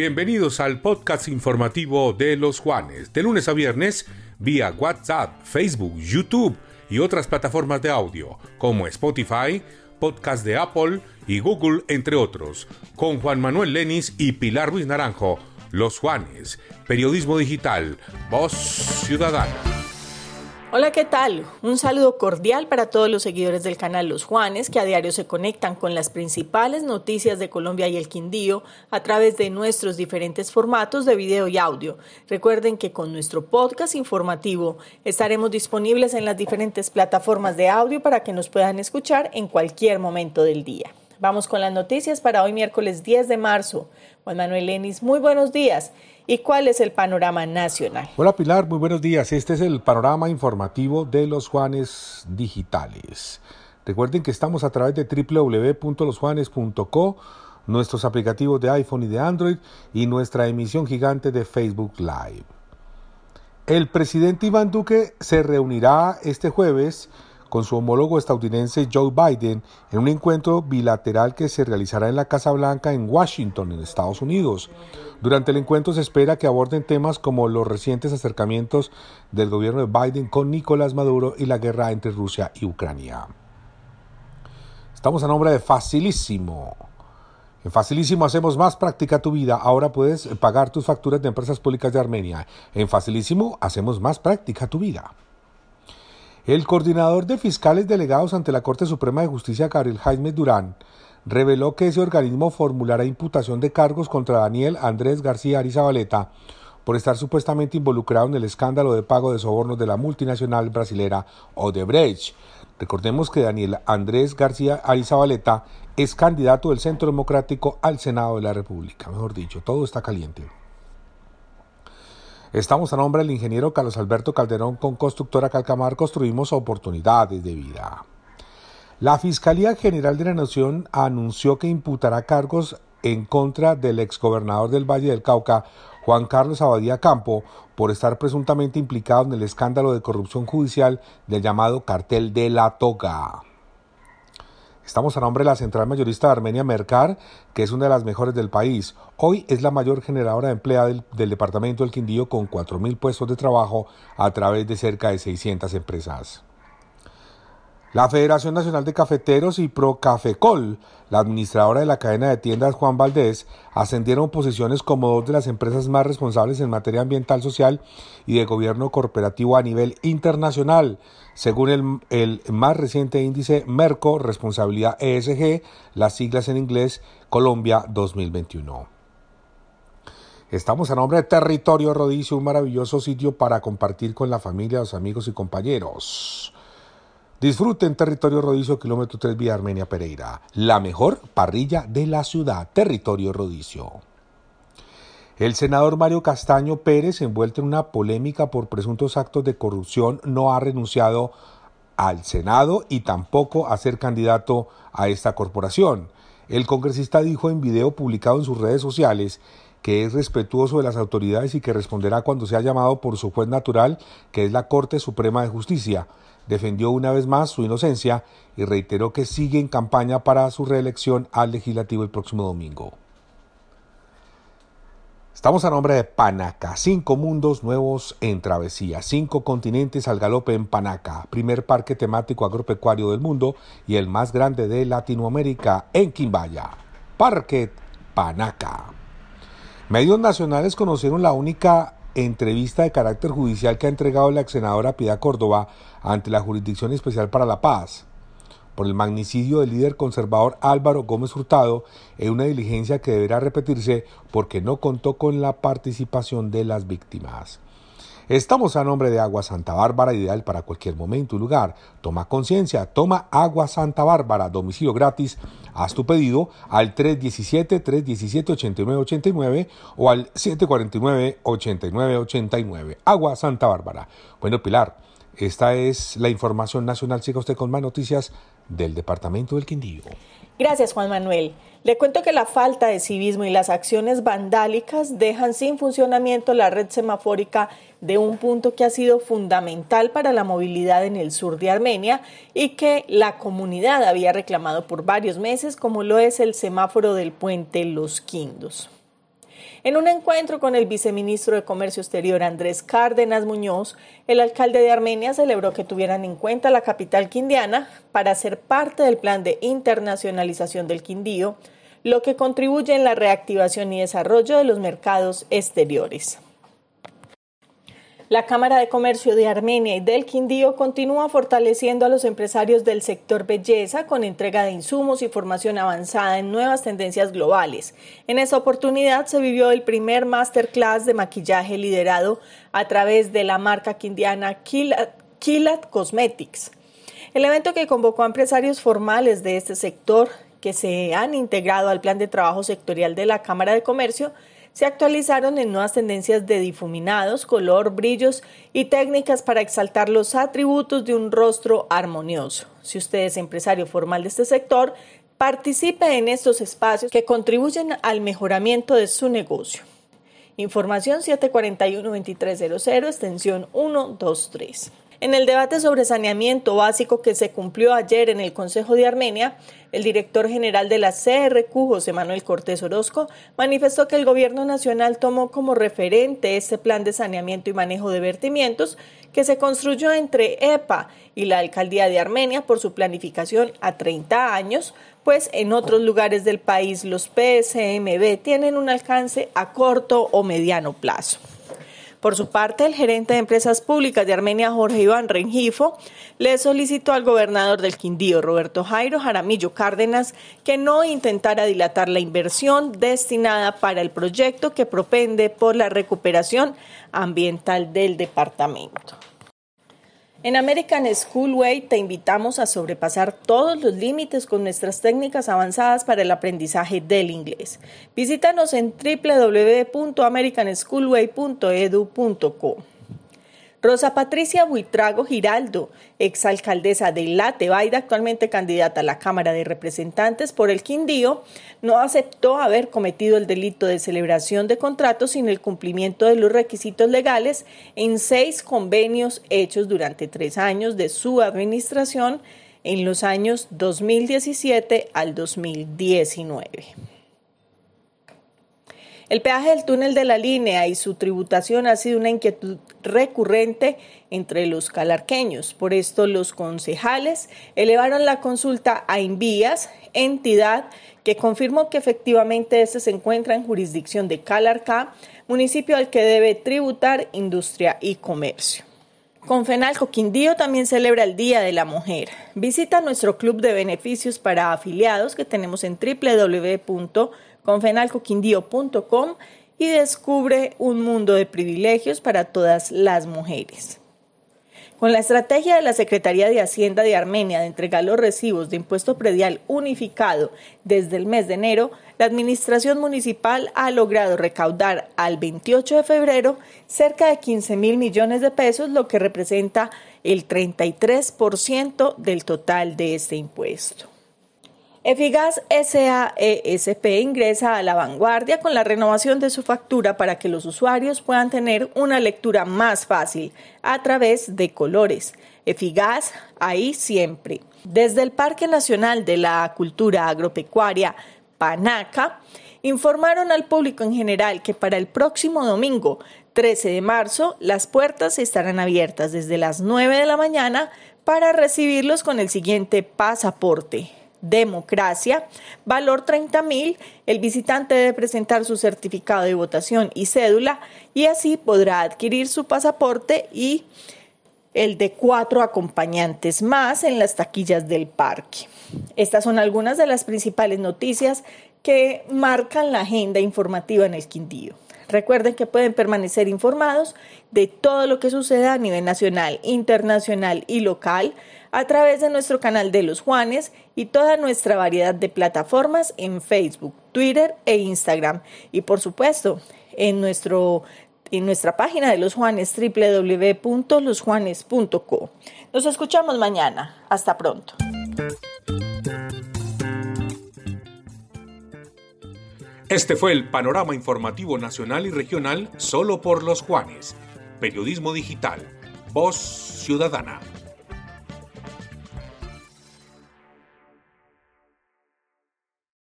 Bienvenidos al podcast informativo de los Juanes, de lunes a viernes, vía WhatsApp, Facebook, YouTube y otras plataformas de audio, como Spotify, podcast de Apple y Google, entre otros, con Juan Manuel Lenis y Pilar Ruiz Naranjo, Los Juanes, Periodismo Digital, Voz Ciudadana. Hola, ¿qué tal? Un saludo cordial para todos los seguidores del canal Los Juanes que a diario se conectan con las principales noticias de Colombia y el Quindío a través de nuestros diferentes formatos de video y audio. Recuerden que con nuestro podcast informativo estaremos disponibles en las diferentes plataformas de audio para que nos puedan escuchar en cualquier momento del día. Vamos con las noticias para hoy miércoles 10 de marzo. Juan Manuel Lenis, muy buenos días. ¿Y cuál es el panorama nacional? Hola Pilar, muy buenos días. Este es el panorama informativo de los Juanes Digitales. Recuerden que estamos a través de www.losjuanes.co, nuestros aplicativos de iPhone y de Android y nuestra emisión gigante de Facebook Live. El presidente Iván Duque se reunirá este jueves con su homólogo estadounidense Joe Biden en un encuentro bilateral que se realizará en la Casa Blanca en Washington, en Estados Unidos. Durante el encuentro se espera que aborden temas como los recientes acercamientos del gobierno de Biden con Nicolás Maduro y la guerra entre Rusia y Ucrania. Estamos a nombre de Facilísimo. En Facilísimo hacemos más práctica tu vida. Ahora puedes pagar tus facturas de empresas públicas de Armenia. En Facilísimo hacemos más práctica tu vida. El coordinador de fiscales delegados ante la Corte Suprema de Justicia, Gabriel Jaime Durán, reveló que ese organismo formulará imputación de cargos contra Daniel Andrés García Arizabaleta por estar supuestamente involucrado en el escándalo de pago de sobornos de la multinacional brasilera Odebrecht. Recordemos que Daniel Andrés García Arizabaleta es candidato del Centro Democrático al Senado de la República. Mejor dicho, todo está caliente. Estamos a nombre del ingeniero Carlos Alberto Calderón con Constructora Calcamar Construimos Oportunidades de Vida. La Fiscalía General de la Nación anunció que imputará cargos en contra del exgobernador del Valle del Cauca, Juan Carlos Abadía Campo, por estar presuntamente implicado en el escándalo de corrupción judicial del llamado cartel de la toga. Estamos a nombre de la central mayorista de Armenia Mercar, que es una de las mejores del país. Hoy es la mayor generadora de empleo del, departamento del Quindío con 4.000 puestos de trabajo a través de cerca de 600 empresas. La Federación Nacional de Cafeteros y Procafecol, la administradora de la cadena de tiendas Juan Valdés, ascendieron posiciones como dos de las empresas más responsables en materia ambiental, social y de gobierno corporativo a nivel internacional, según el, el más reciente índice Merco Responsabilidad ESG, las siglas en inglés Colombia 2021. Estamos a nombre de Territorio Rodicio, un maravilloso sitio para compartir con la familia, los amigos y compañeros. Disfruten Territorio Rodicio, kilómetro 3 vía Armenia Pereira. La mejor parrilla de la ciudad, Territorio Rodicio. El senador Mario Castaño Pérez, envuelto en una polémica por presuntos actos de corrupción, no ha renunciado al Senado y tampoco a ser candidato a esta corporación. El congresista dijo en video publicado en sus redes sociales que es respetuoso de las autoridades y que responderá cuando sea llamado por su juez natural, que es la Corte Suprema de Justicia defendió una vez más su inocencia y reiteró que sigue en campaña para su reelección al legislativo el próximo domingo. Estamos a nombre de Panaca, cinco mundos nuevos en travesía, cinco continentes al galope en Panaca, primer parque temático agropecuario del mundo y el más grande de Latinoamérica en Quimbaya. Parque Panaca. Medios nacionales conocieron la única entrevista de carácter judicial que ha entregado la ex senadora Piedad Córdoba ante la Jurisdicción Especial para la Paz por el magnicidio del líder conservador Álvaro Gómez Hurtado en una diligencia que deberá repetirse porque no contó con la participación de las víctimas. Estamos a nombre de Agua Santa Bárbara, ideal para cualquier momento y lugar. Toma conciencia, toma Agua Santa Bárbara, domicilio gratis. Haz tu pedido al 317-317-8989 o al 749-8989. Agua Santa Bárbara. Bueno, Pilar, esta es la información nacional. Siga usted con más noticias del departamento del Quindío. Gracias, Juan Manuel. Le cuento que la falta de civismo y las acciones vandálicas dejan sin funcionamiento la red semafórica de un punto que ha sido fundamental para la movilidad en el sur de Armenia y que la comunidad había reclamado por varios meses, como lo es el semáforo del puente Los Quindos. En un encuentro con el viceministro de Comercio Exterior Andrés Cárdenas Muñoz, el alcalde de Armenia celebró que tuvieran en cuenta la capital quindiana para ser parte del plan de internacionalización del Quindío, lo que contribuye en la reactivación y desarrollo de los mercados exteriores. La Cámara de Comercio de Armenia y del Quindío continúa fortaleciendo a los empresarios del sector belleza con entrega de insumos y formación avanzada en nuevas tendencias globales. En esa oportunidad se vivió el primer masterclass de maquillaje liderado a través de la marca quindiana Kilat, Cosmetics. El evento que convocó a empresarios formales de este sector que se han integrado al plan de trabajo sectorial de la Cámara de Comercio se actualizaron en nuevas tendencias de difuminados, color, brillos y técnicas para exaltar los atributos de un rostro armonioso. Si usted es empresario formal de este sector, participe en estos espacios que contribuyen al mejoramiento de su negocio. Información 741-2300, extensión 123. En el debate sobre saneamiento básico que se cumplió ayer en el Consejo de Armenia, el director general de la CRQ, José Manuel Cortés Orozco, manifestó que el gobierno nacional tomó como referente este plan de saneamiento y manejo de vertimientos que se construyó entre EPA y la alcaldía de Armenia por su planificación a 30 años, pues en otros lugares del país los PSMB tienen un alcance a corto o mediano plazo. Por su parte, el gerente de empresas públicas de Armenia, Jorge Iván Rengifo, le solicitó al gobernador del Quindío, Roberto Jairo Jaramillo Cárdenas, que no intentara dilatar la inversión destinada para el proyecto que propende por la recuperación ambiental del departamento. En American Schoolway te invitamos a sobrepasar todos los límites con nuestras técnicas avanzadas para el aprendizaje del inglés. Visítanos en www.americanschoolway.edu.co. Rosa Patricia Buitrago Giraldo, exalcaldesa de La Tebaida, actualmente candidata a la Cámara de Representantes por el Quindío, no aceptó haber cometido el delito de celebración de contratos sin el cumplimiento de los requisitos legales en seis convenios hechos durante tres años de su administración en los años 2017 al 2019. El peaje del túnel de la línea y su tributación ha sido una inquietud recurrente entre los calarqueños. Por esto los concejales elevaron la consulta a Invías, entidad que confirmó que efectivamente este se encuentra en jurisdicción de Calarcá, municipio al que debe tributar industria y comercio. Confenalco Quindío también celebra el Día de la Mujer. Visita nuestro club de beneficios para afiliados que tenemos en www confenalcoquindío.com y descubre un mundo de privilegios para todas las mujeres. Con la estrategia de la Secretaría de Hacienda de Armenia de entregar los recibos de impuesto predial unificado desde el mes de enero, la Administración Municipal ha logrado recaudar al 28 de febrero cerca de 15 mil millones de pesos, lo que representa el 33% del total de este impuesto. Efigas SAESP ingresa a la vanguardia con la renovación de su factura para que los usuarios puedan tener una lectura más fácil a través de colores. Efigas, ahí siempre. Desde el Parque Nacional de la Cultura Agropecuaria, Panaca, informaron al público en general que para el próximo domingo 13 de marzo las puertas estarán abiertas desde las 9 de la mañana para recibirlos con el siguiente pasaporte democracia, valor 30 mil, el visitante debe presentar su certificado de votación y cédula y así podrá adquirir su pasaporte y el de cuatro acompañantes más en las taquillas del parque. Estas son algunas de las principales noticias que marcan la agenda informativa en el Quindío. Recuerden que pueden permanecer informados de todo lo que suceda a nivel nacional, internacional y local a través de nuestro canal de los Juanes y toda nuestra variedad de plataformas en Facebook, Twitter e Instagram. Y por supuesto, en, nuestro, en nuestra página de los Juanes, www.losjuanes.co. Nos escuchamos mañana. Hasta pronto. Este fue el panorama informativo nacional y regional solo por los Juanes. Periodismo digital. Voz Ciudadana.